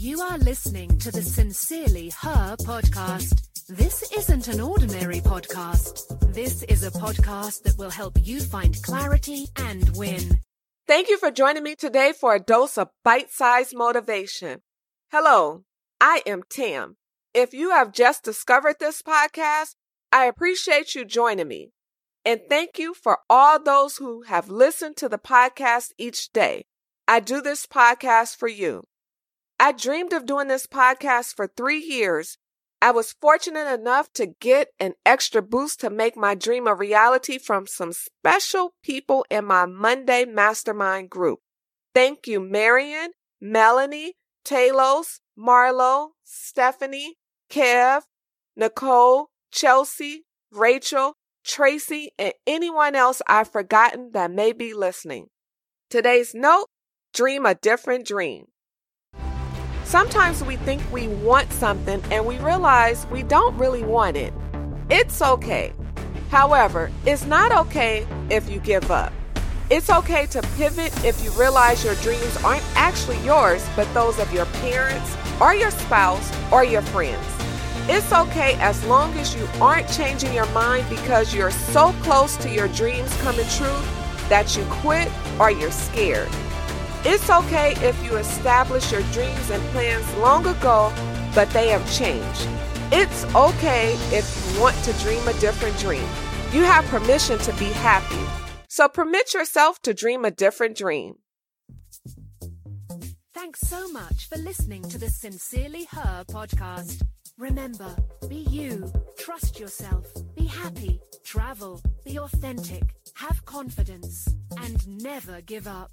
You are listening to the Sincerely Her podcast. This isn't an ordinary podcast. This is a podcast that will help you find clarity and win. Thank you for joining me today for a dose of bite sized motivation. Hello, I am Tam. If you have just discovered this podcast, I appreciate you joining me. And thank you for all those who have listened to the podcast each day. I do this podcast for you. I dreamed of doing this podcast for three years. I was fortunate enough to get an extra boost to make my dream a reality from some special people in my Monday Mastermind group. Thank you, Marion, Melanie, Talos, Marlo, Stephanie, Kev, Nicole, Chelsea, Rachel, Tracy, and anyone else I've forgotten that may be listening. Today's note dream a different dream. Sometimes we think we want something and we realize we don't really want it. It's okay. However, it's not okay if you give up. It's okay to pivot if you realize your dreams aren't actually yours, but those of your parents or your spouse or your friends. It's okay as long as you aren't changing your mind because you're so close to your dreams coming true that you quit or you're scared. It's okay if you established your dreams and plans long ago, but they have changed. It's okay if you want to dream a different dream. You have permission to be happy. So permit yourself to dream a different dream. Thanks so much for listening to the Sincerely Her podcast. Remember, be you, trust yourself, be happy, travel, be authentic, have confidence, and never give up.